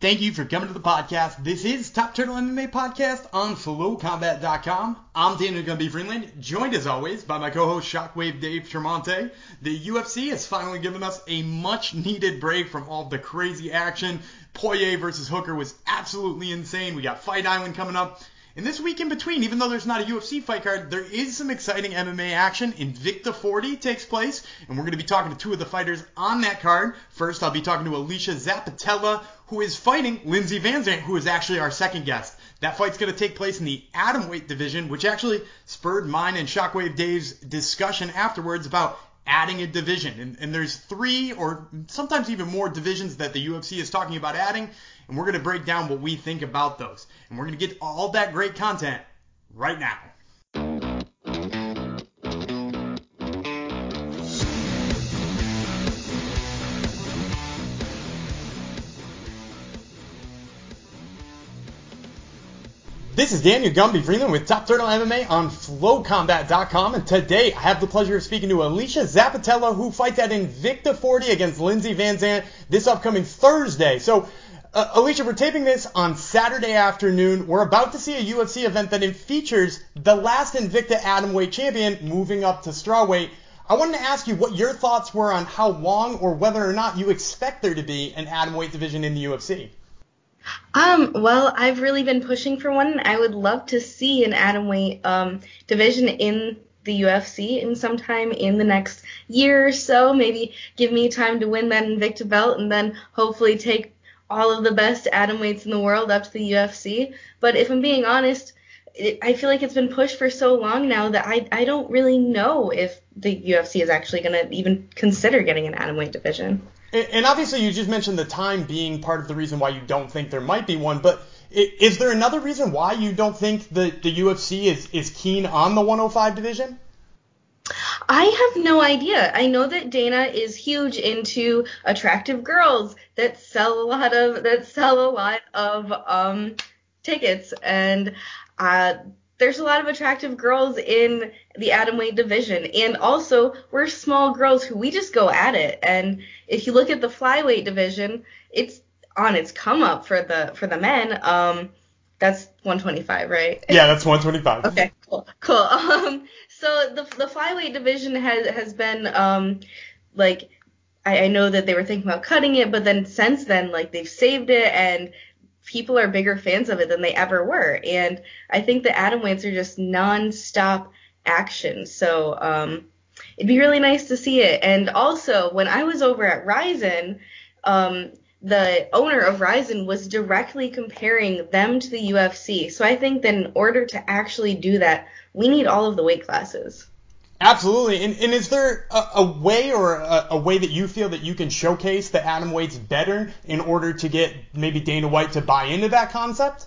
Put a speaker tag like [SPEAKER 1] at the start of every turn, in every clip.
[SPEAKER 1] Thank you for coming to the podcast. This is Top Turtle MMA Podcast on FloCombat.com. I'm Daniel Gumby Vreeland, joined as always by my co-host Shockwave Dave Tremonte. The UFC has finally given us a much needed break from all the crazy action. Poirier versus Hooker was absolutely insane. We got Fight Island coming up. And this week in between, even though there's not a UFC fight card, there is some exciting MMA action. Invicta 40 takes place, and we're going to be talking to two of the fighters on that card. First, I'll be talking to Alesha Zappitella, who is fighting Lindsey Van Zandt, who is actually our second guest. That fight's going to take place in the atomweight division, which actually spurred mine and Shockwave Dave's discussion afterwards about adding a division. And, and, there's three or sometimes even more divisions that the UFC is talking about adding, and we're going to break down what we think about those. And we're going to get all that great content right now. This is Daniel Gumby Vreeland with Top Turtle MMA on FloCombat.com, and today I have the pleasure of speaking to Alesha Zappitella, who fights at Invicta 40 against Lindsey Van Zandt this upcoming Thursday. So, uh, Alesha, we're taping this on Saturday afternoon. We're about to see a UFC event that features the last Invicta Atomweight champion moving up to strawweight. I wanted to ask you what your thoughts were on how long or whether or not you expect there to be an Atomweight division in the UFC.
[SPEAKER 2] Um, well, I've really been pushing for one. I would love to see an atomweight um, division in the UFC in sometime in the next year or so. Maybe give me time to win that Invicta belt and then hopefully take all of the best atom weights in the world up to the UFC. But if I'm being honest, I feel like it's been pushed for so long now that I I don't really know if the UFC is actually going to even consider getting an atom weight division.
[SPEAKER 1] And obviously, you just mentioned the time being part of the reason why you don't think there might be one. But is there another reason why you don't think the, the UFC is, is keen on the 105 division?
[SPEAKER 2] I have no idea. I know that Dana is huge into attractive girls that sell a lot of that sell a lot of um, tickets, and uh, there's a lot of attractive girls in the atomweight division. And also we're small girls who we just go at it. And if you look at the flyweight division it's on its come up for the for the men. Um that's 125 right
[SPEAKER 1] yeah that's 125
[SPEAKER 2] okay cool cool um so the the flyweight division has has been um like I, I know that they were thinking about cutting it but then since then like they've saved it and people are bigger fans of it than they ever were. And I think the atomweights are just non-stop action. So um, it'd be really nice to see it. And also, when I was over at Rizin, um, the owner of Rizin was directly comparing them to the UFC. So I think that in order to actually do that, we need all of the weight classes.
[SPEAKER 1] Absolutely. And, and is there a, a way or a, a, way that you feel that you can showcase the atom weights better in order to get maybe Dana White to buy into that concept?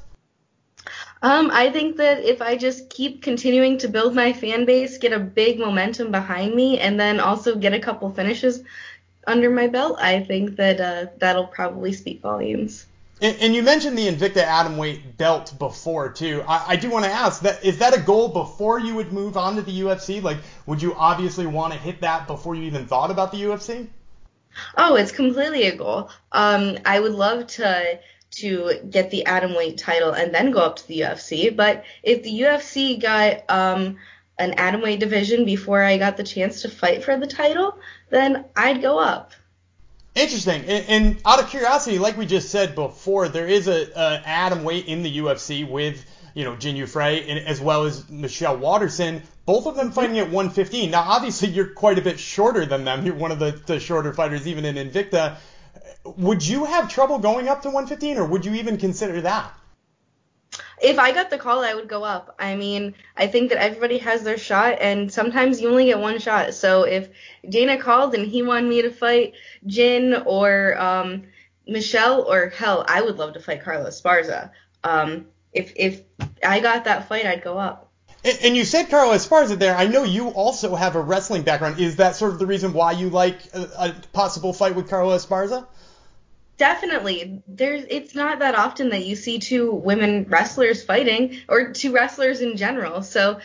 [SPEAKER 2] Um, I think that if I just keep continuing to build my fan base, get a big momentum behind me, and then also get a couple finishes under my belt, I think that uh, that'll probably speak volumes.
[SPEAKER 1] And, and, you mentioned the Invicta Atomweight belt before too. I, I do want to ask that is that a goal before you would move on to the UFC? Like, would you obviously want to hit that before you even thought about the UFC?
[SPEAKER 2] Oh, it's completely a goal. Um, I would love to to get the atomweight title and then go up to the UFC. But if the UFC got um, an atomweight division before I got the chance to fight for the title, then I'd go up.
[SPEAKER 1] Interesting. And, and, out of curiosity, like we just said before, there is a, a atom weight in the UFC with you know Jinh Frey and, as well as Michelle Waterson. Both of them fighting at 115. Now, obviously, you're quite a bit shorter than them. You're one of the, the shorter fighters, even in Invicta. Would you have trouble going up to 115, or would you even consider that?
[SPEAKER 2] If I got the call, I would go up. I mean, I think that everybody has their shot, and sometimes you only get one shot. So if Dana called and he wanted me to fight Jinh or um, Michelle, or hell, I would love to fight Carla Esparza. Um, if if I got that fight, I'd go up.
[SPEAKER 1] And, and you said Carla Esparza there. I know you also have a wrestling background. Is that sort of the reason why you like a, a possible fight with Carla Esparza?
[SPEAKER 2] Definitely there's it's not that often that you see two women wrestlers fighting or two wrestlers in general so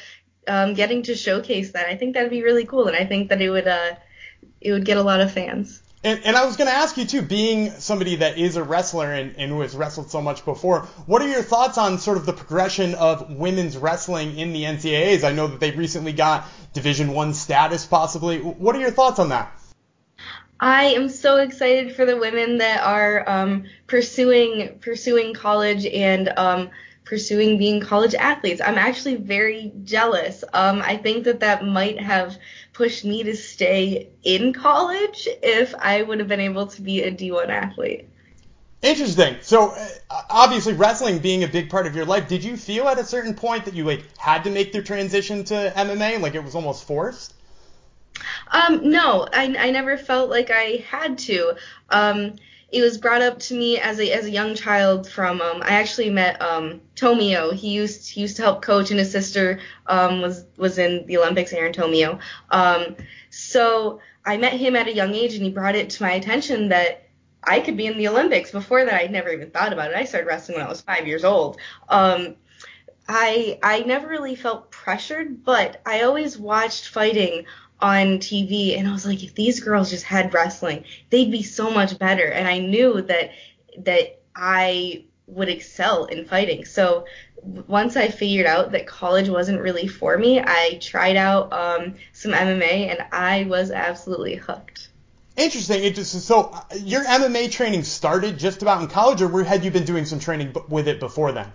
[SPEAKER 2] um, getting to showcase that i think that'd be really cool and i think that it would uh it would get a lot of fans
[SPEAKER 1] And, and I was going to ask you too, being somebody that is a wrestler and, and who has wrestled so much before, what are your thoughts on sort of the progression of women's wrestling in the NCAAs? I know that they recently got Division One status, possibly. What are your thoughts on that?
[SPEAKER 2] I am so excited for the women that are um, pursuing pursuing college and um, pursuing being college athletes. I'm actually very jealous. Um, I think that that might have pushed me to stay in college if I would have been able to be a D1 athlete.
[SPEAKER 1] Interesting. So uh, obviously wrestling being a big part of your life, did you feel at a certain point that you like had to make the transition to MMA, like it was almost forced?
[SPEAKER 2] Um, no, I, I never felt like I had to. Um, it was brought up to me as a as a young child from um, I actually met um, Tomio. He used he used to help coach, and his sister um, was was in the Olympics. Aaron Tomio. Um, so I met him at a young age, and he brought it to my attention that I could be in the Olympics. Before that, I'd never even thought about it. I started wrestling when I was five years old. Um, I I never really felt pressured, but I always watched fighting on TV and I was like, if these girls just had wrestling, they'd be so much better. And I knew that that I would excel in fighting. So once I figured out that college wasn't really for me, I tried out um, some MMA and I was absolutely hooked.
[SPEAKER 1] Interesting. Interesting. So uh, your MMA training started just about in college, or had you been doing some training with it before then?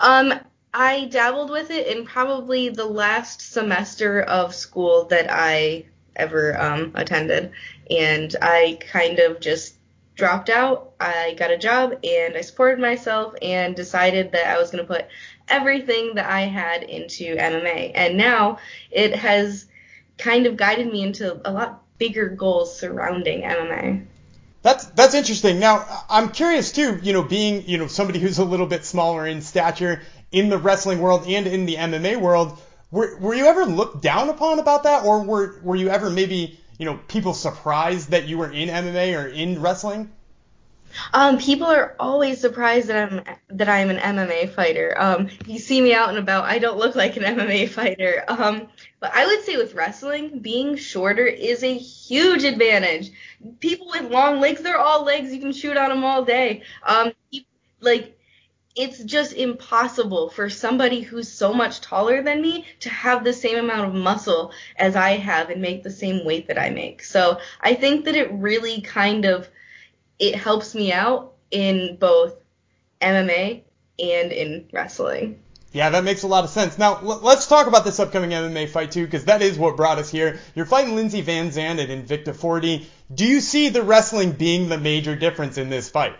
[SPEAKER 2] Um, I dabbled with it in probably the last semester of school that I ever um, attended, and I kind of just dropped out. I got a job and I supported myself and decided that I was going to put everything that I had into MMA. And now it has kind of guided me into a lot bigger goals surrounding MMA.
[SPEAKER 1] That's that's interesting. Now I'm curious too. You know, being you know somebody who's a little bit smaller in stature, in the wrestling world and in the MMA world. Were, were you ever looked down upon about that, or were were you ever maybe you know people surprised that you were in MMA or in wrestling?
[SPEAKER 2] Um, people are always surprised that I'm that I'm an MMA fighter. Um, you see me out and about, I don't look like an MMA fighter. Um, but I would say with wrestling, being shorter is a huge advantage. People with long legs, they're all legs. You can shoot on them all day. Um, like it's just impossible for somebody who's so much taller than me to have the same amount of muscle as I have and make the same weight that I make. So I think that it really kind of it helps me out in both MMA and in wrestling.
[SPEAKER 1] Yeah, that makes a lot of sense. Now, l- let's talk about this upcoming MMA fight too, because that is what brought us here. You're fighting Lindsey Van Zandt at Invicta 40. Do you see the wrestling being the major difference in this fight?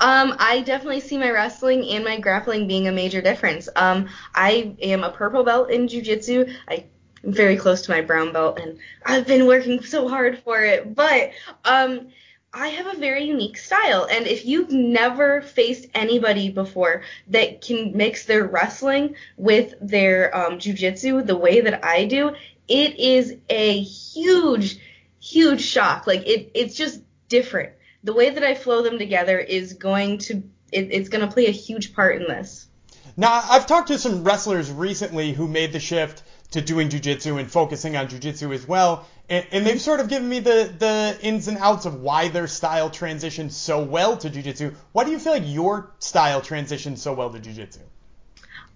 [SPEAKER 2] Um, I definitely see my wrestling and my grappling being a major difference. Um, I am a purple belt in jiu-jitsu. I am very close to my brown belt, and I've been working so hard for it. But um, I have a very unique style, and if you've never faced anybody before that can mix their wrestling with their um, jiu-jitsu the way that I do, it is a huge, huge shock. Like it, it's just different the way that I flow them together is going to it, it's going to play a huge part in this.
[SPEAKER 1] Now, I've talked to some wrestlers recently who made the shift to doing jujitsu and focusing on jujitsu as well, and, and, they've sort of given me the the ins and outs of why their style transitioned so well to jujitsu. Why do you feel like your style transitioned so well to jujitsu?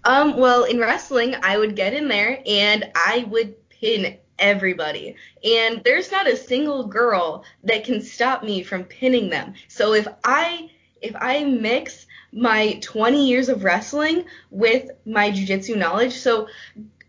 [SPEAKER 2] Um, well, in wrestling, I would get in there and I would pin everybody. And there's not a single girl that can stop me from pinning them. So if I if I mix my 20 years of wrestling with my jujitsu knowledge, so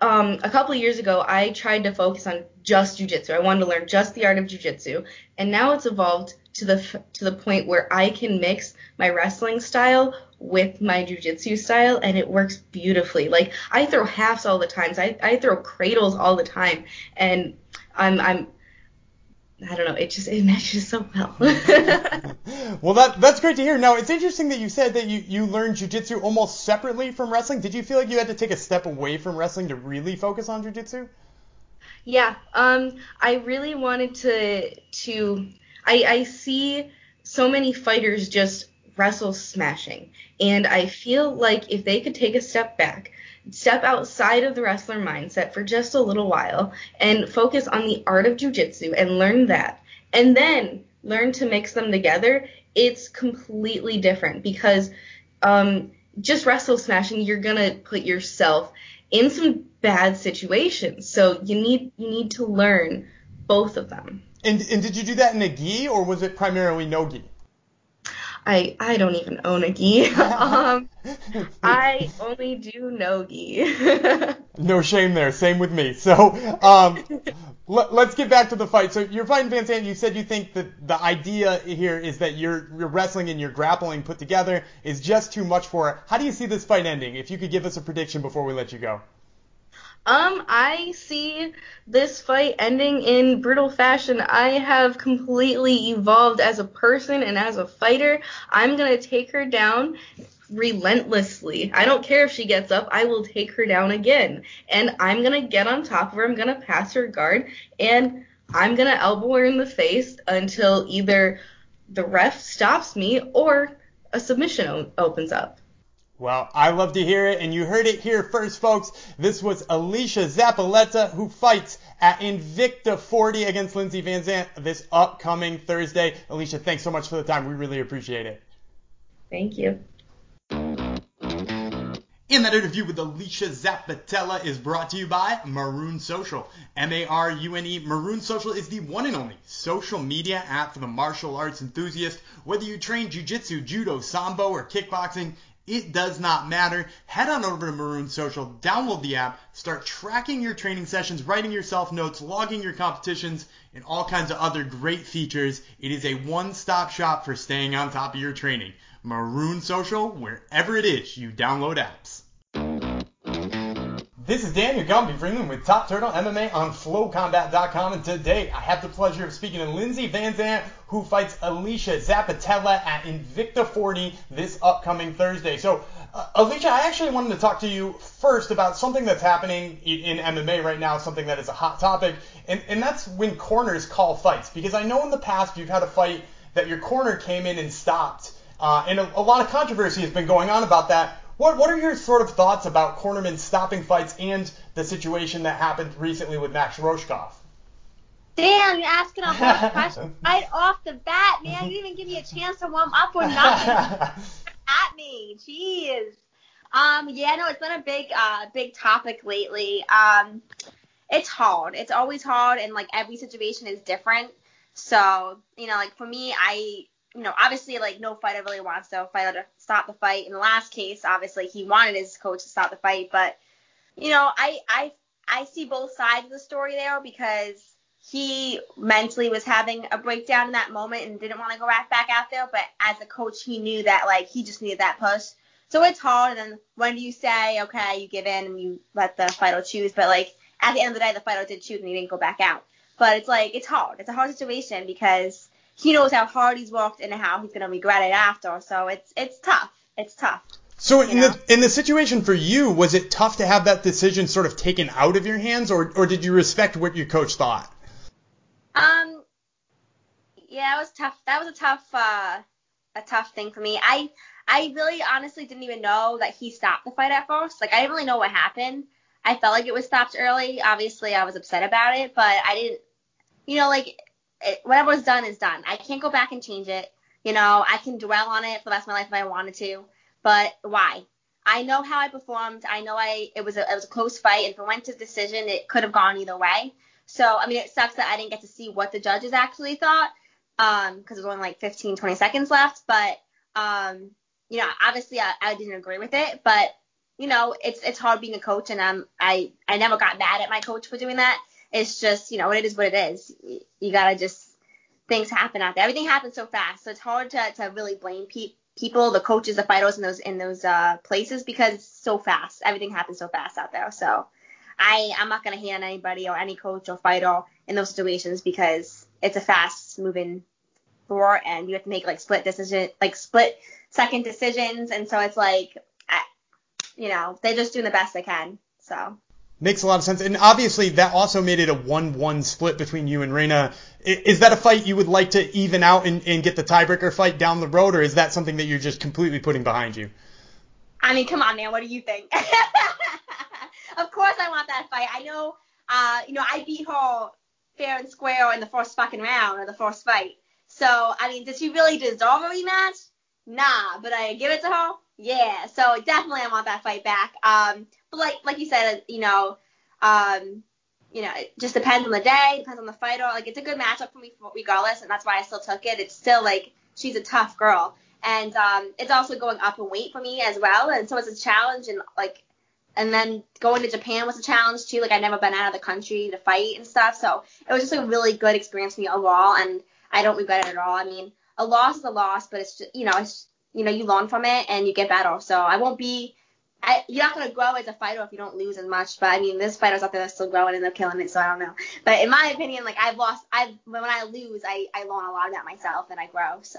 [SPEAKER 2] um, a couple years ago, I tried to focus on just jujitsu. I wanted to learn just the art of jujitsu, and now it's evolved to the to the point where I can mix my wrestling style with my jujitsu style and it works beautifully. Like I throw halves all the times. I, I throw cradles all the time and I'm I'm I don't know, it just it matches so well.
[SPEAKER 1] well that that's great to hear. Now it's interesting that you said that you, you learned jujitsu almost separately from wrestling. Did you feel like you had to take a step away from wrestling to really focus on jujitsu?
[SPEAKER 2] Yeah, um I really wanted to to I I see so many fighters just wrestle smashing. And I feel like if they could take a step back, step outside of the wrestler mindset for just a little while and focus on the art of jujitsu and learn that and then learn to mix them together, it's completely different because um, just wrestle smashing, you're gonna put yourself in some bad situations. So you need you need to learn both of them.
[SPEAKER 1] And and did you do that in a gi or was it primarily no gi?
[SPEAKER 2] I I don't even own a gi. um, I only do no gi.
[SPEAKER 1] no shame there. Same with me. So um, let, us get back to the fight. So you're fighting Van Zandt. You said you think that the idea here is that your your wrestling and your grappling put together is just too much for her. How do you see this fight ending? If you could give us a prediction before we let you go.
[SPEAKER 2] Um, I see this fight ending in brutal fashion. I have completely evolved as a person and as a fighter. I'm gonna take her down relentlessly. I don't care if she gets up, I will take her down again. And I'm gonna get on top of her, I'm gonna pass her guard, and I'm gonna elbow her in the face until either the ref stops me or a submission o- opens up.
[SPEAKER 1] Well, I love to hear it, and you heard it here first, folks. This was Alesha Zappitella who fights at Invicta 40 against Lindsey Van Zandt this upcoming Thursday. Alesha, thanks so much for the time. We really appreciate it.
[SPEAKER 2] Thank you.
[SPEAKER 1] In that interview with Alesha Zappitella is brought to you by Marune Social. M-A-R-U-N-E. Marune Social is the one and only social media app for the martial arts enthusiast. Whether you train jujitsu, judo, sambo, or kickboxing, it does not matter. Head on over to Marune Social, download the app, start tracking your training sessions, writing your self notes, logging your competitions, and all kinds of other great features. It is a one stop shop for staying on top of your training. Marune Social, wherever it is you download apps. This is Daniel Gumby Freeman with Top Turtle MMA on FloCombat.com, and today I have the pleasure of speaking to Lindsey Van Zandt, who fights Alesha Zappitella at Invicta 40 this upcoming Thursday. So, uh, Alesha, I actually wanted to talk to you first about something that's happening in, in MMA right now, something that is a hot topic, and, and that's when corners call fights. Because I know in the past you've had a fight that your corner came in and stopped, uh, and a, a lot of controversy has been going on about that. What what are your sort of thoughts about cornermen stopping fights and the situation that happened recently with Max Rohskopf?
[SPEAKER 3] Damn, you're asking a hard question right off the bat, man. You didn't even give me a chance to warm up or nothing. At me, jeez. Um, yeah, no, it's been a big, uh, big topic lately. Um, it's hard. It's always hard, and like every situation is different. So, you know, like for me, I you know, obviously, like no fighter really wants the fighter to stop the fight. In the last case, obviously, he wanted his coach to stop the fight, but you know, I I I see both sides of the story there because he mentally was having a breakdown in that moment and didn't want to go right back out there. But as a coach, he knew that like he just needed that push. So it's hard. And then when do you say, okay, you give in and you let the fighter choose? But like at the end of the day, the fighter did choose and he didn't go back out. But it's like it's hard. It's a hard situation because he knows how hard he's worked and how he's going to regret it after. So it's it's tough. It's tough.
[SPEAKER 1] So in know? the in the situation for you, was it tough to have that decision sort of taken out of your hands, or or did you respect what your coach thought?
[SPEAKER 3] Um, yeah, it was tough. That was a tough uh, a tough thing for me. I I really honestly didn't even know that he stopped the fight at first. Like I didn't really know what happened. I felt like it was stopped early. Obviously, I was upset about it, but I didn't. You know, like it, whatever's done is done. I can't go back and change it. You know, I can dwell on it for the rest of my life if I wanted to, but why? I know how I performed. I know I it was a it was a close fight, and it went to decision, it could have gone either way. So I mean, it sucks that I didn't get to see what the judges actually thought, um, because there's only like 15, 20 seconds left. But um, you know, obviously I, I didn't agree with it, but you know, it's it's hard being a coach, and I'm I I never got mad at my coach for doing that it's just, you know, what it is what it is. You gotta just things happen out there. Everything happens so fast, so it's hard to, to really blame pe- people, the coaches, the fighters in those in those uh, places because it's so fast. Everything happens so fast out there. So I I'm not gonna hate on anybody or any coach or fighter in those situations because it's a fast moving floor and you have to make like split decision like split second decisions and so it's like you know they're just doing the best they can. So.
[SPEAKER 1] Makes a lot of sense. And obviously that also made it a 1-1 split between you and Reina. Is that a fight you would like to even out and, and get the tiebreaker fight down the road, or is that something that you're just completely putting behind you?
[SPEAKER 3] I mean, come on, man. What do you think? of course I want that fight. I know, uh, you know, I beat her fair and square in the first fucking round or the first fight. So, I mean, does she really deserve a rematch? Nah, but I give it to her. Yeah, so definitely I want that fight back. Um, but like like you said, you know, um, you know, it just depends on the day, depends on the fighter. Like it's a good matchup for me regardless, and that's why I still took it. It's still like she's a tough girl, and um, it's also going up in weight for me as well, and so it's a challenge. And like, and then going to Japan was a challenge too. Like I'd never been out of the country to fight and stuff, so it was just a really good experience for me overall, and I don't regret it at all. I mean, a loss is a loss, but it's just you know, it's you know, you learn from it and you get better. So I won't be I, you're not gonna grow as a fighter if you don't lose as much. But I mean, there's fighters out there that still grow and end up killing it. So I don't know. But in my opinion, like I've lost. I when I lose, I I learn a lot about myself and I grow. So.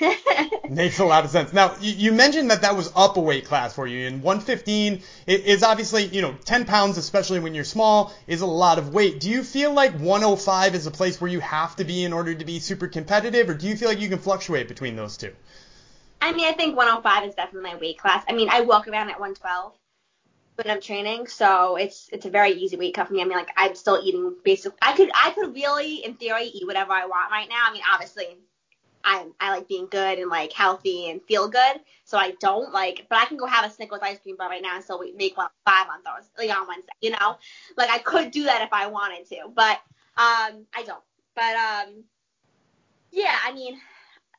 [SPEAKER 1] Makes a lot of sense. Now you, you mentioned that that was up a weight class for you, and 115 is obviously you know 10 pounds, especially when you're small, is a lot of weight. Do you feel like 105 is a place where you have to be in order to be super competitive, or do you feel like you can fluctuate between those two?
[SPEAKER 3] I mean, I think 105 is definitely my weight class. I mean, I walk around at 112 when I'm training, so it's it's a very easy weight cut for me. I mean, like I'm still eating basically. I could I could really, in theory, eat whatever I want right now. I mean, obviously, I I like being good and like healthy and feel good, so I don't like. But I can go have a Snickers ice cream bar right now and still make one five on those like on Wednesday. You know, like I could do that if I wanted to, but um I don't. But um yeah, I mean,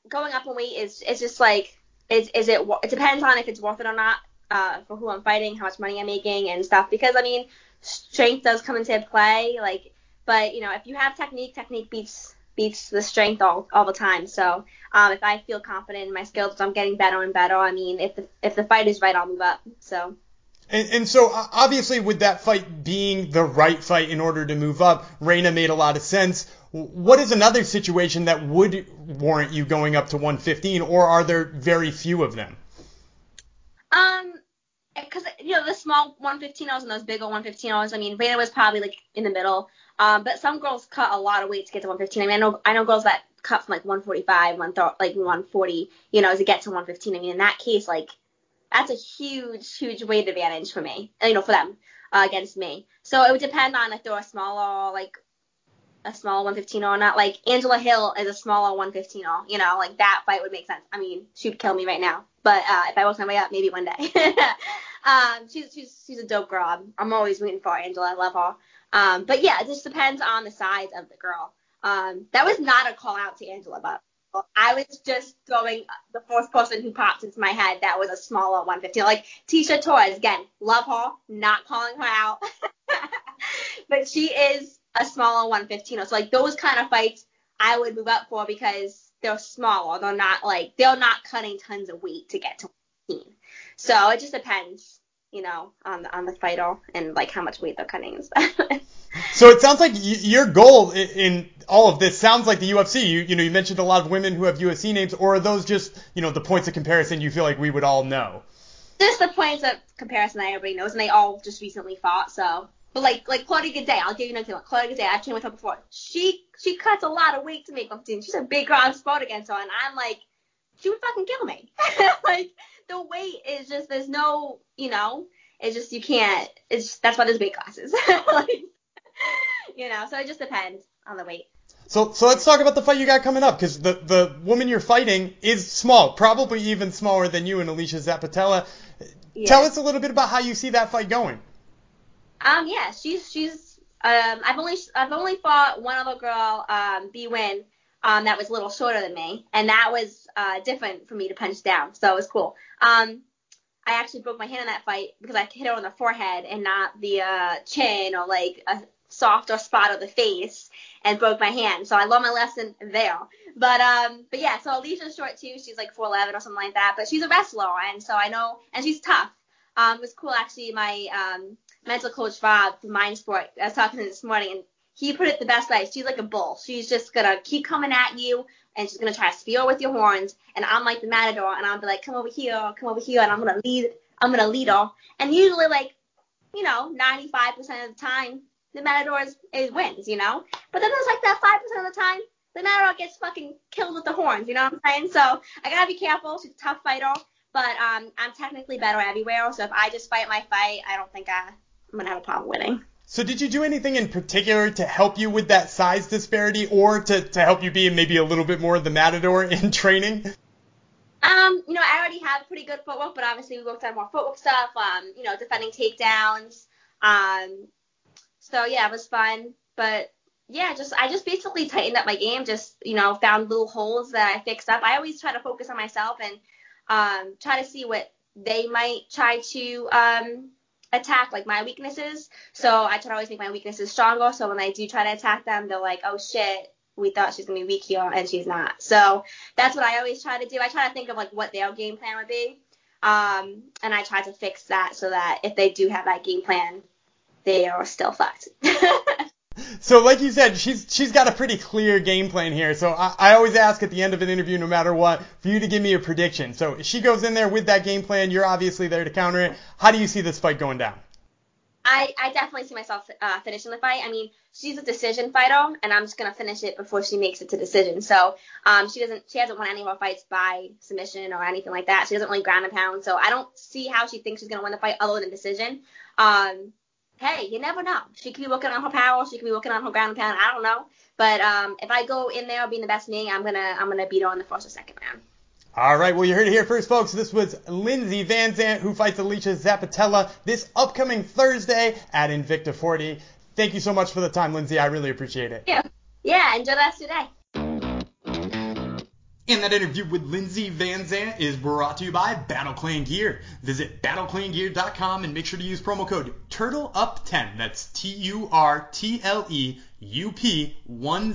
[SPEAKER 3] going up in weight is is just like is is it it depends on if it's worth it or not uh, for who I'm fighting, how much money I'm making and stuff. Because I mean, strength does come into play. Like, but you know, if you have technique, technique beats beats the strength all all the time. So um, if I feel confident in my skills, I'm getting better and better. I mean, if the if the fight is right, I'll move up. So.
[SPEAKER 1] And, and, so obviously with that fight being the right fight in order to move up, Reina made a lot of sense. What is another situation that would warrant you going up to 115, or are there very few of them?
[SPEAKER 3] Um, because you know the small 115ers and those big old 115ers. I mean, Reina was probably like in the middle. Um, but some girls cut a lot of weight to get to 115. I mean, I know I know girls that cut from like 145, 130, like 140, you know, to get to 115. I mean, in that case, like that's a huge, huge weight advantage for me, you know, for them uh, against me. So it would depend on if they're a smaller, like a small 115 or not. Like Angela Hill is a smaller 115 you know, like that fight would make sense. I mean, she'd kill me right now, but uh, if I worked my way up, maybe one day. um, she's she's she's a dope girl. I'm, always rooting for Angela. I love her. Um, but yeah, it just depends on the size of the girl. Um, that was not a call out to Angela, but I was just throwing the first person who popped into my head that was a smaller 115. Like Tecia Torres, again, love her, not calling her out. but she is a smaller 115. So like those kind of fights I would move up for because they're smaller. They're not like they're not cutting tons of weight to get to 115. So it just depends, you know, on the on the fighter and like how much weight they're cutting and stuff.
[SPEAKER 1] so it sounds like y- your goal in, in all of this sounds like the UFC. You you know you mentioned a lot of women who have UFC names, or are those just you know the points of comparison you feel like we would all know?
[SPEAKER 3] Just the points of comparison that everybody knows, and they all just recently fought, so but like like Claudia Gadelha, I'll give you an example. Claudia Gadelha, I've trained with her before. She she cuts a lot of weight to make 15. She's a big girl. I've sparred against her, and I'm like, she would fucking kill me. like the weight is just there's no you know it's just you can't. It's that's why there's weight classes. like you know, so it just depends on the weight.
[SPEAKER 1] So, so let's talk about the fight you got coming up, because the, the woman you're fighting is small, probably even smaller than you and Alesha Zappitella. Yeah. Tell us a little bit about how you see that fight going.
[SPEAKER 3] Um, yeah, she's she's um, I've only I've only fought one other girl, um, Bi Nguyen, um, that was a little shorter than me, and that was uh, different for me to punch down, so it was cool. Um, I actually broke my hand in that fight because I hit her on the forehead and not the uh, chin or like a softer spot of the face and broke my hand. So I learned my lesson there. But um, but yeah, so Alesha's short too. She's like 4'11 or something like that. But she's a wrestler, and so I know, and she's tough. Um, it was cool actually. My um, mental coach Rob from Mind Sport. I was talking to him this morning, and he put it the best way. She's like a bull. She's just gonna keep coming at you, and she's gonna try to spear with your horns. And I'm like the matador, and I'll be like, come over here, come over here, and I'm gonna lead. I'm gonna lead her. And usually, like, you know, 95% of the time, the matador is, is wins, you know. But then there's like that 5% of the time, the matador gets fucking killed with the horns. You know what I'm saying? So I gotta be careful. She's a tough fighter. But um, I'm technically better everywhere, so if I just fight my fight, I don't think I, I'm gonna have a problem winning.
[SPEAKER 1] So did you do anything in particular to help you with that size disparity or to, to help you be maybe a little bit more of the matador in training?
[SPEAKER 3] Um, you know, I already have pretty good footwork, but obviously we worked on more footwork stuff, um, you know, defending takedowns. Um, so yeah, it was fun. But yeah, just I just basically tightened up my game, just, you know, found little holes that I fixed up. I always try to focus on myself and um try to see what they might try to um attack like my weaknesses. So I try to always make my weaknesses stronger. So when I do try to attack them, they're like, oh shit, we thought she's gonna be weak here and she's not. So that's what I always try to do. I try to think of like what their game plan would be. Um, and I try to fix that so that if they do have that game plan, they are still fucked.
[SPEAKER 1] So, like you said, she's she's got a pretty clear game plan here. So I, I always ask at the end of an interview, no matter what, for you to give me a prediction. So she goes in there with that game plan. You're obviously there to counter it. How do you see this fight going down?
[SPEAKER 3] I, I definitely see myself uh, finishing the fight. I mean, she's a decision fighter, and I'm just gonna finish it before she makes it to decision. So, um, she doesn't, she hasn't won any of her fights by submission or anything like that. She doesn't really ground and pound. So I don't see how she thinks she's gonna win the fight other than decision. Um, hey, you never know. She could be working on her power. She could be working on her ground and pound. I don't know. But um, if I go in there being the best me, I'm gonna I'm gonna beat her on the first or second round.
[SPEAKER 1] All right, well, you heard it here first, folks. This was Lindsey Van Zandt who fights Alesha Zappitella this upcoming Thursday at Invicta 40. Thank you so much for the time, Lindsey. I really appreciate it.
[SPEAKER 3] Yeah, yeah. Enjoy the rest of your day.
[SPEAKER 1] And that interview with Lindsey Van Zandt is brought to you by Battle Clan Gear. Visit battleclangear.com and make sure to use promo code TURTLEUP10. That's T-U-R-T-L-E-U-P 10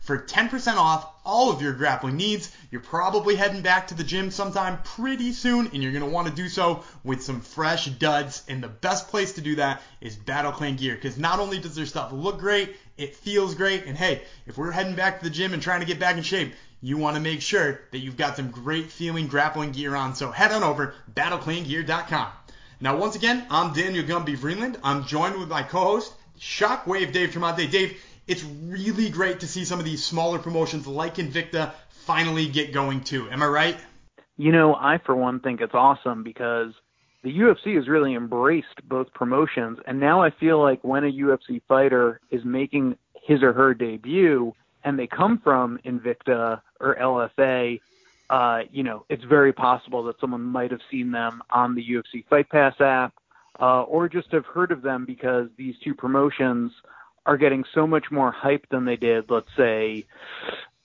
[SPEAKER 1] for 10% off all of your grappling needs. You're probably heading back to the gym sometime pretty soon, and you're going to want to do so with some fresh duds. And the best place to do that is Battle Clan Gear, because not only does their stuff look great, it feels great, and hey, if we're heading back to the gym and trying to get back in shape, you want to make sure that you've got some great feeling grappling gear on. So head on over battleclangear.com. Now, once again, I'm Daniel Gumby Vreeland. I'm joined with my co-host, Shockwave Dave Tremonte. Dave, it's really great to see some of these smaller promotions like Invicta finally get going too. Am I right?
[SPEAKER 4] You know, I for one think it's awesome because the UFC has really embraced both promotions, and now I feel like when a UFC fighter is making his or her debut and they come from Invicta or LFA, uh, you know, it's very possible that someone might have seen them on the UFC Fight Pass app, uh, or just have heard of them because these two promotions are getting so much more hype than they did, let's say,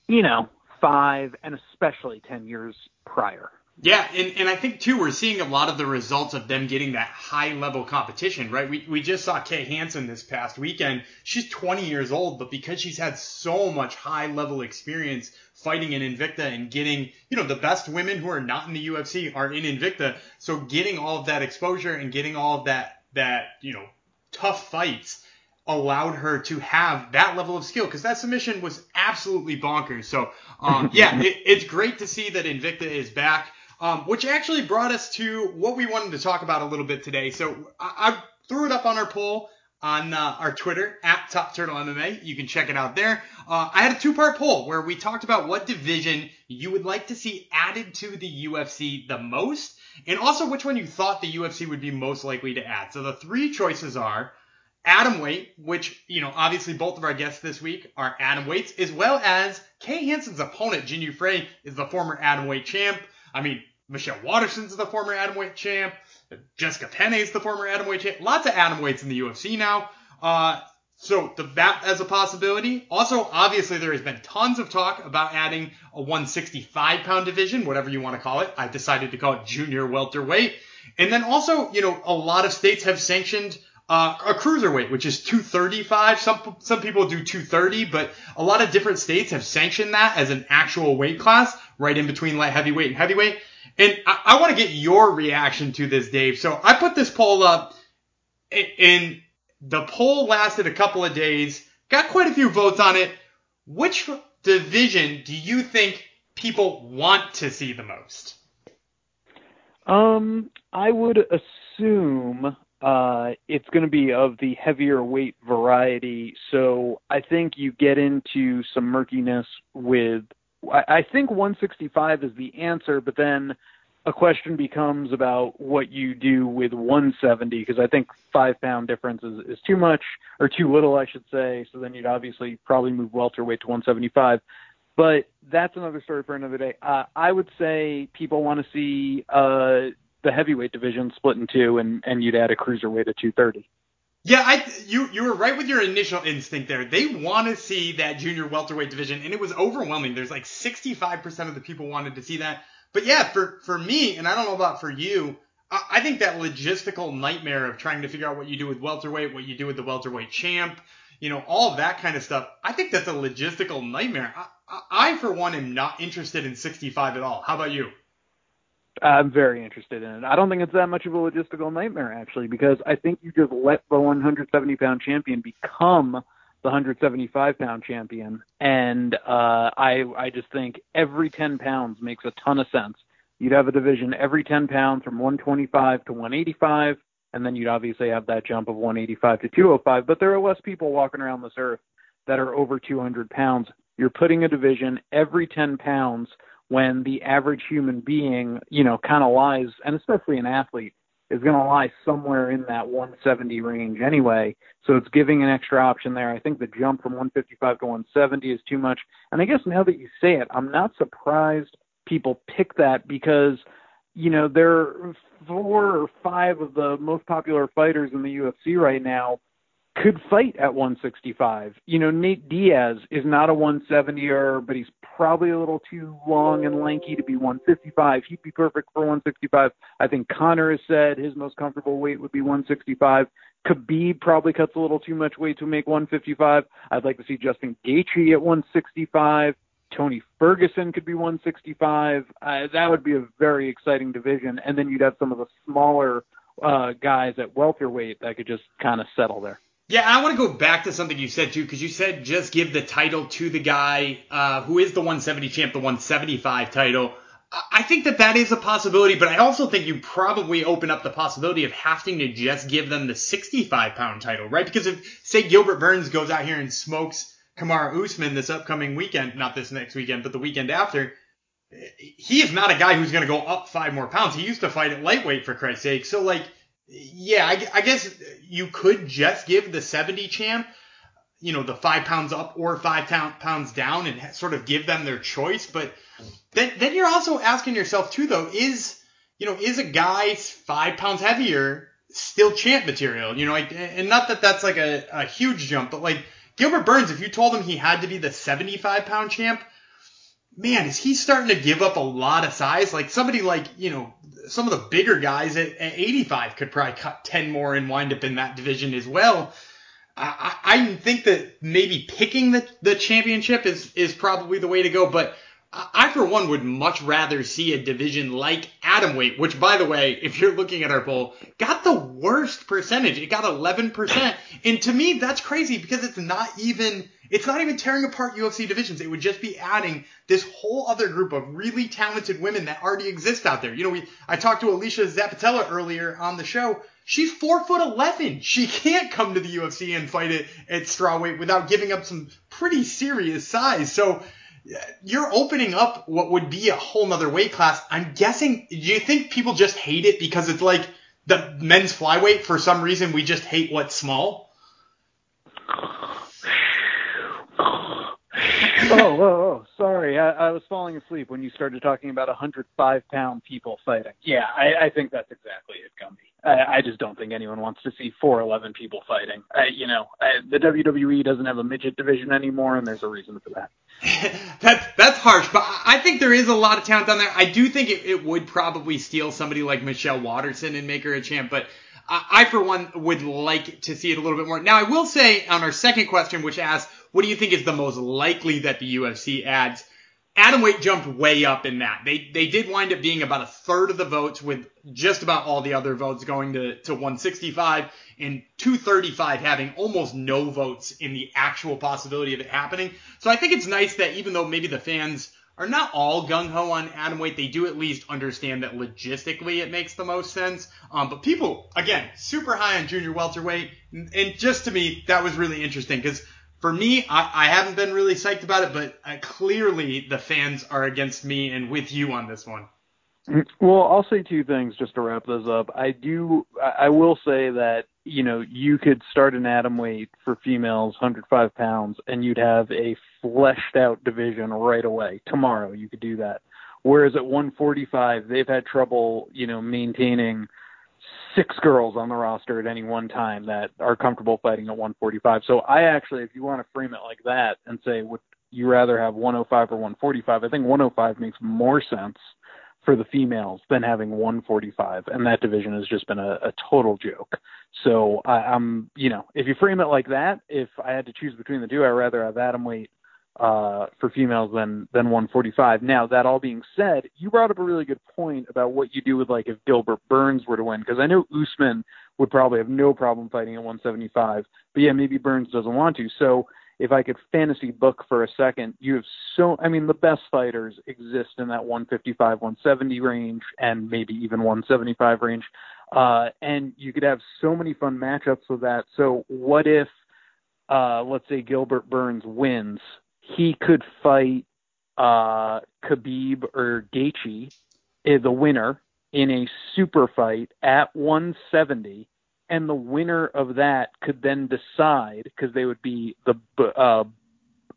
[SPEAKER 4] you know, five and especially 10 years prior.
[SPEAKER 1] Yeah, and, and I think too we're seeing a lot of the results of them getting that high level competition, right? We we just saw Kay Hansen this past weekend. She's 20 years old, but because she's had so much high level experience fighting in Invicta and getting, you know, the best women who are not in the UFC are in Invicta, so getting all of that exposure and getting all of that that, you know, tough fights allowed her to have that level of skill because that submission was absolutely bonkers. So, um, yeah, it, it's great to see that Invicta is back. Um, which actually brought us to what we wanted to talk about a little bit today. So I, I threw it up on our poll on uh, our Twitter at Top Turtle MMA. You can check it out there. Uh, I had a two-part poll where we talked about what division you would like to see added to the UFC the most, and also which one you thought the UFC would be most likely to add. So the three choices are atom weight, which you know obviously both of our guests this week are atom weights, as well as Kay Hansen's opponent Jinh Yu Frey is the former atom weight champ. I mean, Michelle Waterson's the former atomweight champ. Jessica Penne is the former atomweight champ. Lots of atomweights in the UFC now. Uh, so the, that as a possibility. Also, obviously, there has been tons of talk about adding a 165 pound division, whatever you want to call it. I decided to call it junior welterweight. And then also, you know, a lot of states have sanctioned uh, a cruiserweight, which is 235. Some some people do 230, but a lot of different states have sanctioned that as an actual weight class, right in between light heavyweight and heavyweight. And I, I want to get your reaction to this, Dave. So I put this poll up, and the poll lasted a couple of days, got quite a few votes on it. Which division do you think people want to see the most?
[SPEAKER 4] Um, I would assume uh, it's going to be of the heavier weight variety. So I think you get into some murkiness with I, think 165 is the answer, but then a question becomes about what you do with 170 because I think five pound difference is, is too much or too little, I should say. So then you'd obviously probably move welterweight to 175. But that's another story for another day. Uh, I would say people want to see uh, the heavyweight division split in two, and, and you'd add a cruiserweight at 230.
[SPEAKER 1] Yeah, I you you were right with your initial instinct there. They want to see that junior welterweight division, and it was overwhelming. There's like 65% of the people wanted to see that. But yeah, for for me, and I don't know about for you, I, I think that logistical nightmare of trying to figure out what you do with welterweight, what you do with the welterweight champ, you know, all that kind of stuff. I think that's a logistical nightmare. I, I, I for one am not interested in 65 at all. How about you?
[SPEAKER 4] I'm very interested in it. I don't think it's that much of a logistical nightmare actually, because I think you just let the 170 pound champion become the 175 pound champion, and uh, I I just think every 10 pounds makes a ton of sense. You'd have a division every 10 pounds from 125 to 185, and then you'd obviously have that jump of 185 to 205. But there are less people walking around this earth that are over 200 pounds. You're putting a division every 10 pounds when the average human being, you know, kind of lies, and especially an athlete, is going to lie somewhere in that 170 range anyway. So it's giving an extra option there. I think the jump from 155 to 170 is too much. And I guess now that you say it, I'm not surprised people pick that because, you know, there are four or five of the most popular fighters in the UFC right now could fight at 165. You know, Nate Diaz is not a 170er, but he's probably a little too long and lanky to be 155. He'd be perfect for 165. I think Conor has said his most comfortable weight would be 165. Khabib probably cuts a little too much weight to make 155. I'd like to see Justin Gaethje at 165. Tony Ferguson could be 165. Uh, that would be a very exciting division. And then you'd have some of the smaller uh, guys at welterweight that could just kind of settle there.
[SPEAKER 1] Yeah, I want to go back to something you said too, because you said just give the title to the guy uh, who is the 170 champ, the 175 title. I think that that is a possibility, but I also think you probably open up the possibility of having to just give them the 65 pound title, right? Because if, say, Gilbert Burns goes out here and smokes Kamaru Usman this upcoming weekend, not this next weekend, but the weekend after, he is not a guy who's going to go up five more pounds. He used to fight at lightweight, for Christ's sake. So, like, yeah, I, I, guess you could just give the 70 champ, you know, the five pounds up or five pounds down and sort of give them their choice. But then, then you're also asking yourself too, though, is, you know, is a guy five pounds heavier still champ material? You know, like, and not that that's like a, a huge jump, but like Gilbert Burns, if you told him he had to be the 75 pound champ, man, is he starting to give up a lot of size? Like somebody like, you know, some of the bigger guys at, at 85 could probably cut 10 more and wind up in that division as well. I, I think that maybe picking the, the championship is, is probably the way to go, but I, for one, would much rather see a division like Atomweight, which, by the way, if you're looking at our poll, got the worst percentage. It got 11%. And to me, that's crazy because it's not even, it's not even tearing apart UFC divisions. It would just be adding this whole other group of really talented women that already exist out there. You know, we, I talked to Alesha Zappitella earlier on the show. She's four foot eleven. She can't come to the UFC and fight it at strawweight without giving up some pretty serious size. So, you're opening up what would be a whole nother weight class. I'm guessing, do you think people just hate it because it's like the men's flyweight for some reason we just hate what's small?
[SPEAKER 4] Oh, oh, oh, sorry. I, I was falling asleep when you started talking about 105 pound people fighting. Yeah, I, I think that's exactly it, Gumby. I, I just don't think anyone wants to see 411 people fighting. You know, the WWE doesn't have a midget division anymore, and there's a reason for that.
[SPEAKER 1] that's that's harsh, but I think there is a lot of talent down there. I do think it, it would probably steal somebody like Michelle Waterson and make her a champ, but I, for one, would like to see it a little bit more. Now, I will say on our second question, which asks, what do you think is the most likely that the UFC adds? Atomweight jumped way up in that. They they did wind up being about a third of the votes, with just about all the other votes going to, to 165 and 235 having almost no votes in the actual possibility of it happening. So I think it's nice that even though maybe the fans are not all gung ho on atomweight. They do at least understand that logistically it makes the most sense. Um, but people, again, super high on junior welterweight, and just to me, that was really interesting because for me, I, I, haven't been really psyched about it, but uh, clearly the fans are against me and with you on this one.
[SPEAKER 4] Well, I'll say two things just to wrap this up. I do, I will say that you know you could start an atom weight for females, 105 pounds, and you'd have a fleshed out division right away tomorrow. You could do that. Whereas at 145, they've had trouble, you know, maintaining six girls on the roster at any one time that are comfortable fighting at 145. So I actually, if you want to frame it like that and say, would you rather have 105 or 145? I think 105 makes more sense for the females than having 145, and that division has just been a, a total joke. So I, I'm, you know, if you frame it like that, if I had to choose between the two, I'd rather have atom weight uh, for females than than 145. Now that all being said, you brought up a really good point about what you do with like if Gilbert Burns were to win, because I know Usman would probably have no problem fighting at 175, but yeah, maybe Burns doesn't want to. So if I could fantasy book for a second, you have so I mean the best fighters exist in that 155, 170 range, and maybe even 175 range, uh, and you could have so many fun matchups with that. So what if uh, let's say Gilbert Burns wins, he could fight uh, Khabib or Gaethje, the winner, in a super fight at 170 and the winner of that could then decide because they would be the uh,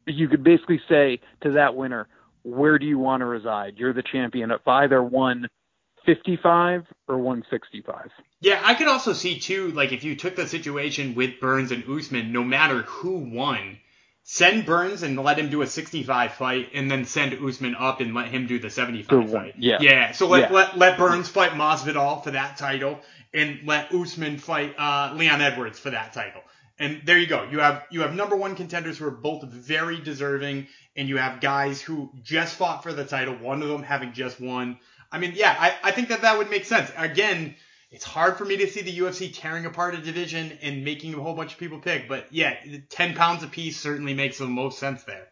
[SPEAKER 4] you could basically say to that winner where do you want to reside? You're the champion at either 155 or 165
[SPEAKER 1] yeah i could also see too like if you took the situation with burns and usman no matter who won send burns and let him do a 65 fight and then send usman up and let him do the 75 fight
[SPEAKER 4] yeah
[SPEAKER 1] yeah so let, yeah. let, let burns fight masvidal for that title and let Usman fight uh, Leon Edwards for that title. And there you go. You have you have number one contenders who are both very deserving, and you have guys who just fought for the title. One of them having just won. I mean, yeah, I, I think that that would make sense. Again, it's hard for me to see the UFC tearing apart a division and making a whole bunch of people pick. But yeah, ten pounds a piece certainly makes the most sense there.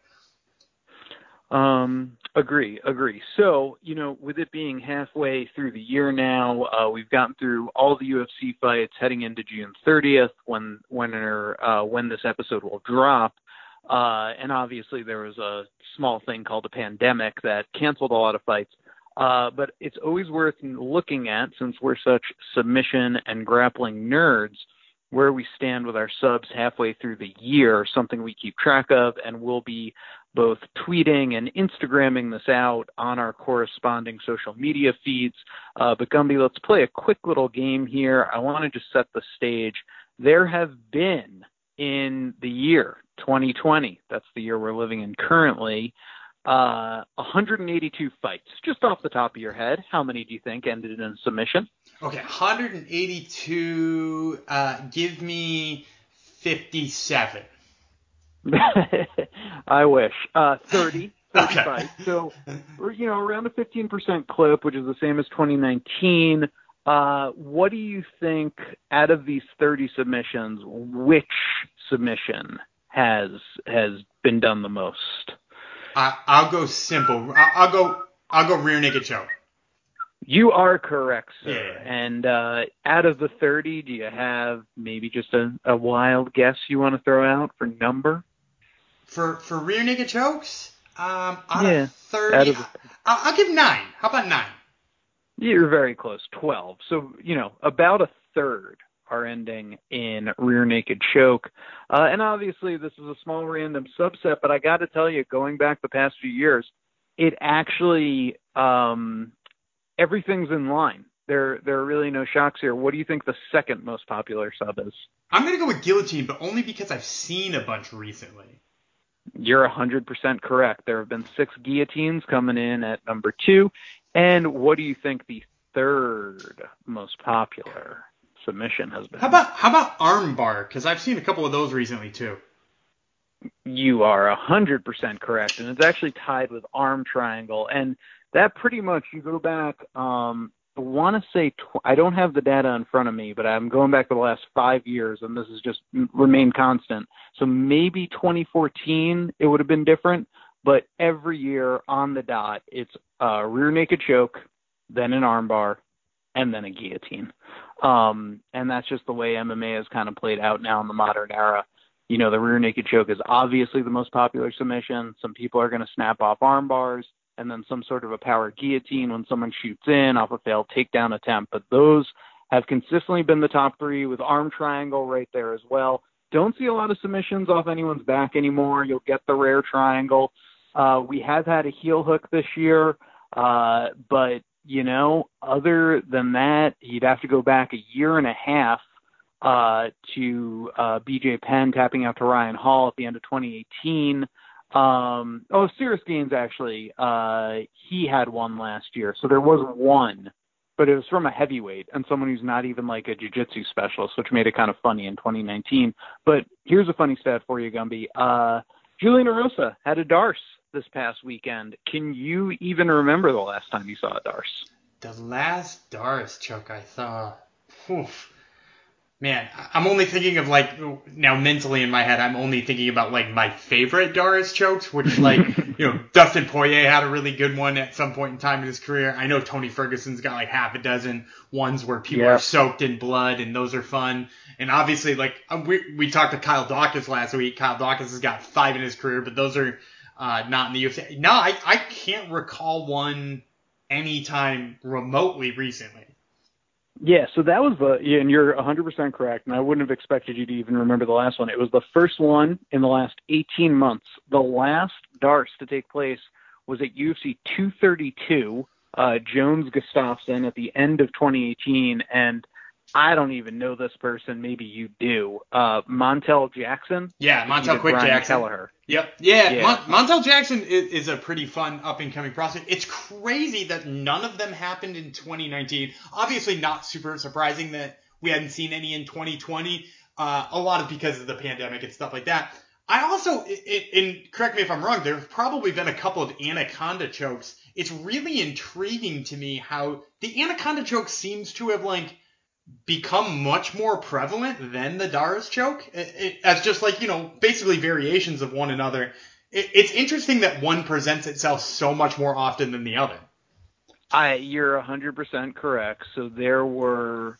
[SPEAKER 4] Um, agree, agree. So, you know, with it being halfway through the year now, uh, we've gotten through all the UFC fights heading into June 30th when when uh, when this episode will drop. Uh, and obviously there was a small thing called a pandemic that canceled a lot of fights. Uh, but it's always worth looking at since we're such submission and grappling nerds where we stand with our subs halfway through the year, something we keep track of, and we'll be both tweeting and Instagramming this out on our corresponding social media feeds. Uh, but Gumby, let's play a quick little game here. I want to just set the stage. There have been in the year 2020, that's the year we're living in currently, uh, 182 fights. Just off the top of your head, how many do you think ended in submission?
[SPEAKER 1] Okay, 182. Uh, give me 57.
[SPEAKER 4] I wish. Uh, 30.
[SPEAKER 1] 35. Okay.
[SPEAKER 4] So, you know, around a 15% clip, which is the same as 2019. Uh, what do you think out of these 30 submissions, which submission has has been done the most?
[SPEAKER 1] I, will go simple. I, will go. I'll go rear naked choke.
[SPEAKER 4] You are correct, sir.
[SPEAKER 1] Yeah.
[SPEAKER 4] And uh, out of the 30, do you have maybe just a, a wild guess you want to throw out for number?
[SPEAKER 1] For for rear naked chokes, um, out
[SPEAKER 4] yeah,
[SPEAKER 1] of thirty,
[SPEAKER 4] of
[SPEAKER 1] I'll, I'll give nine. How about nine?
[SPEAKER 4] You're very close, twelve. So you know about a third are ending in rear naked choke. Uh, and obviously, this is a small random subset, but I got to tell you, going back the past few years, it actually um, everything's in line. There, there are really no shocks here. What do you think the second most popular sub is?
[SPEAKER 1] I'm gonna go with guillotine, but only because I've seen a bunch recently.
[SPEAKER 4] You're 100% correct. There have been six guillotines coming in at number two. And what do you think the third most popular submission has been?
[SPEAKER 1] How about how about armbar? Because I've seen a couple of those recently too.
[SPEAKER 4] You are 100% correct, and it's actually tied with arm triangle. And that pretty much you go back um, I want to say tw- I don't have the data in front of me, but I'm going back to the last five years, and this has just remained constant. So maybe 2014 it would have been different, but every year on the dot, it's a rear naked choke, then an armbar, and then a guillotine. Um, and that's just the way MMA has kind of played out now in the modern era. You know, the rear naked choke is obviously the most popular submission. Some people are going to snap off arm bars and then some sort of a power guillotine when someone shoots in off a failed takedown attempt. But those have consistently been the top three with arm triangle right there as well. Don't see a lot of submissions off anyone's back anymore. You'll get the rare triangle. Uh, we have had a heel hook this year, uh, but you know, other than that, you'd have to go back a year and a half uh, to uh, BJ Penn tapping out to Ryan Hall at the end of 2018. Um, oh, Ciryl Gane actually, uh, he had one last year, so there was one, but it was from a heavyweight and someone who's not even like a jiu-jitsu specialist, which made it kind of funny in 2019. But here's a funny stat for you, Gumby. Uh, Julian Erosa had a Darce this past weekend. Can you even remember the last time you saw a Darce?
[SPEAKER 1] The last Darce choke I saw. Oof man, I'm only thinking of like now mentally in my head, I'm only thinking about like my favorite Darce chokes, which like you know Dustin Poirier had a really good one at some point in time in his career. I know Tony Ferguson's got like half a dozen ones where people yeah. are soaked in blood, and those are fun. And obviously, like um, we we talked to Kyle Daukaus last week. Kyle Daukaus has got five in his career, but those are uh, not in the UFC. No, I I can't recall one anytime remotely recently.
[SPEAKER 4] Yeah, so that was the, yeah, and you're 100% correct, and I wouldn't have expected you to even remember the last one. It was the first one in the last 18 months. The last Darce to take place was at UFC 232, uh, Jones Gustafsson at the end of 2018, and I don't even know this person. Maybe you do. Uh, Montel Jackson.
[SPEAKER 1] Yeah, Montel Quick Brian Jackson. Kelleher. Yep. Yeah, yeah. Mon- Montel Jackson is, is, a pretty fun up and coming prospect. It's crazy that none of them happened in 2019. Obviously, not super surprising that we hadn't seen any in 2020. Uh, a lot of because of the pandemic and stuff like that. I also, and correct me if I'm wrong, there's probably been a couple of anaconda chokes. It's really intriguing to me how the anaconda choke seems to have like become much more prevalent than the Darce choke it, it, as just like, you know, basically variations of one another. It, it's interesting that one presents itself so much more often than the other.
[SPEAKER 4] I, you're 100% correct. So there were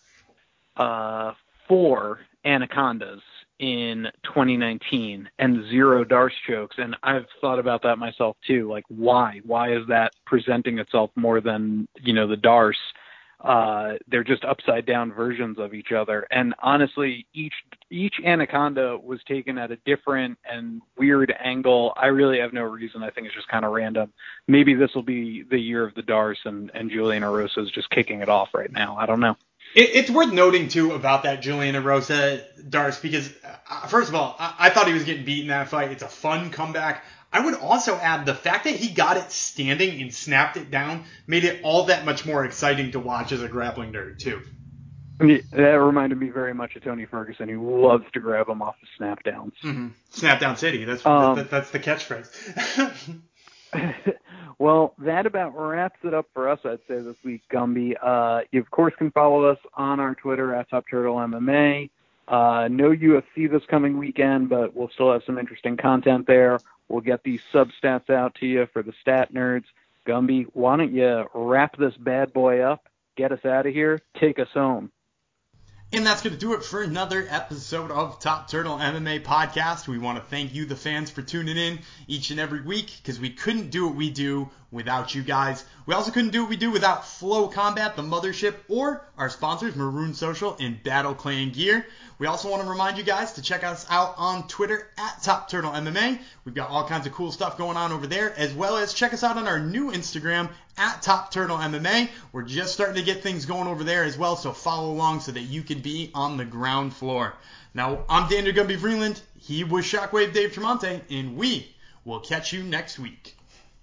[SPEAKER 4] uh, four anacondas in 2019 and zero Darce chokes. And I've thought about that myself too. Like, why? Why is that presenting itself more than, you know, the Darce? Uh, they're just upside down versions of each other. And honestly, each each anaconda was taken at a different and weird angle. I really have no reason. I think it's just kind of random. Maybe this will be the year of the Darce, and and Julian Erosa is just kicking it off right now. I don't know.
[SPEAKER 1] It, it's worth noting too about that Julian Erosa Darce because uh, first of all, I, I thought he was getting beat in that fight. It's a fun comeback. I would also add the fact that he got it standing and snapped it down made it all that much more exciting to watch as a grappling nerd too.
[SPEAKER 4] that reminded me very much of Tony Ferguson, who loves to grab him off the snap downs.
[SPEAKER 1] Mm-hmm. Snap down city. That's um, that, that's the catchphrase.
[SPEAKER 4] well, that about wraps it up for us, I'd say, this week, Gumby. Uh, you, of course, can follow us on our Twitter at Top Turtle MMA. Uh, no UFC this coming weekend, but we'll still have some interesting content there. We'll get these sub stats out to you for the stat nerds. Gumby, why don't you wrap this bad boy up, get us out of here, take us home.
[SPEAKER 1] And that's going to do it for another episode of Top Turtle MMA Podcast. We want to thank you, the fans, for tuning in each and every week because we couldn't do what we do without you guys. We also couldn't do what we do without FloCombat, the mothership, or our sponsors, Marune Social and Battle Clan Gear. We also want to remind you guys to check us out on Twitter at Top Turtle MMA. We've got all kinds of cool stuff going on over there, as well as check us out on our new Instagram at Top Turtle MMA. We're just starting to get things going over there as well, so follow along so that you can be on the ground floor. Now, I'm Daniel Gumby Vreeland. He was Shockwave Dave Tremonte, and we will catch you next week.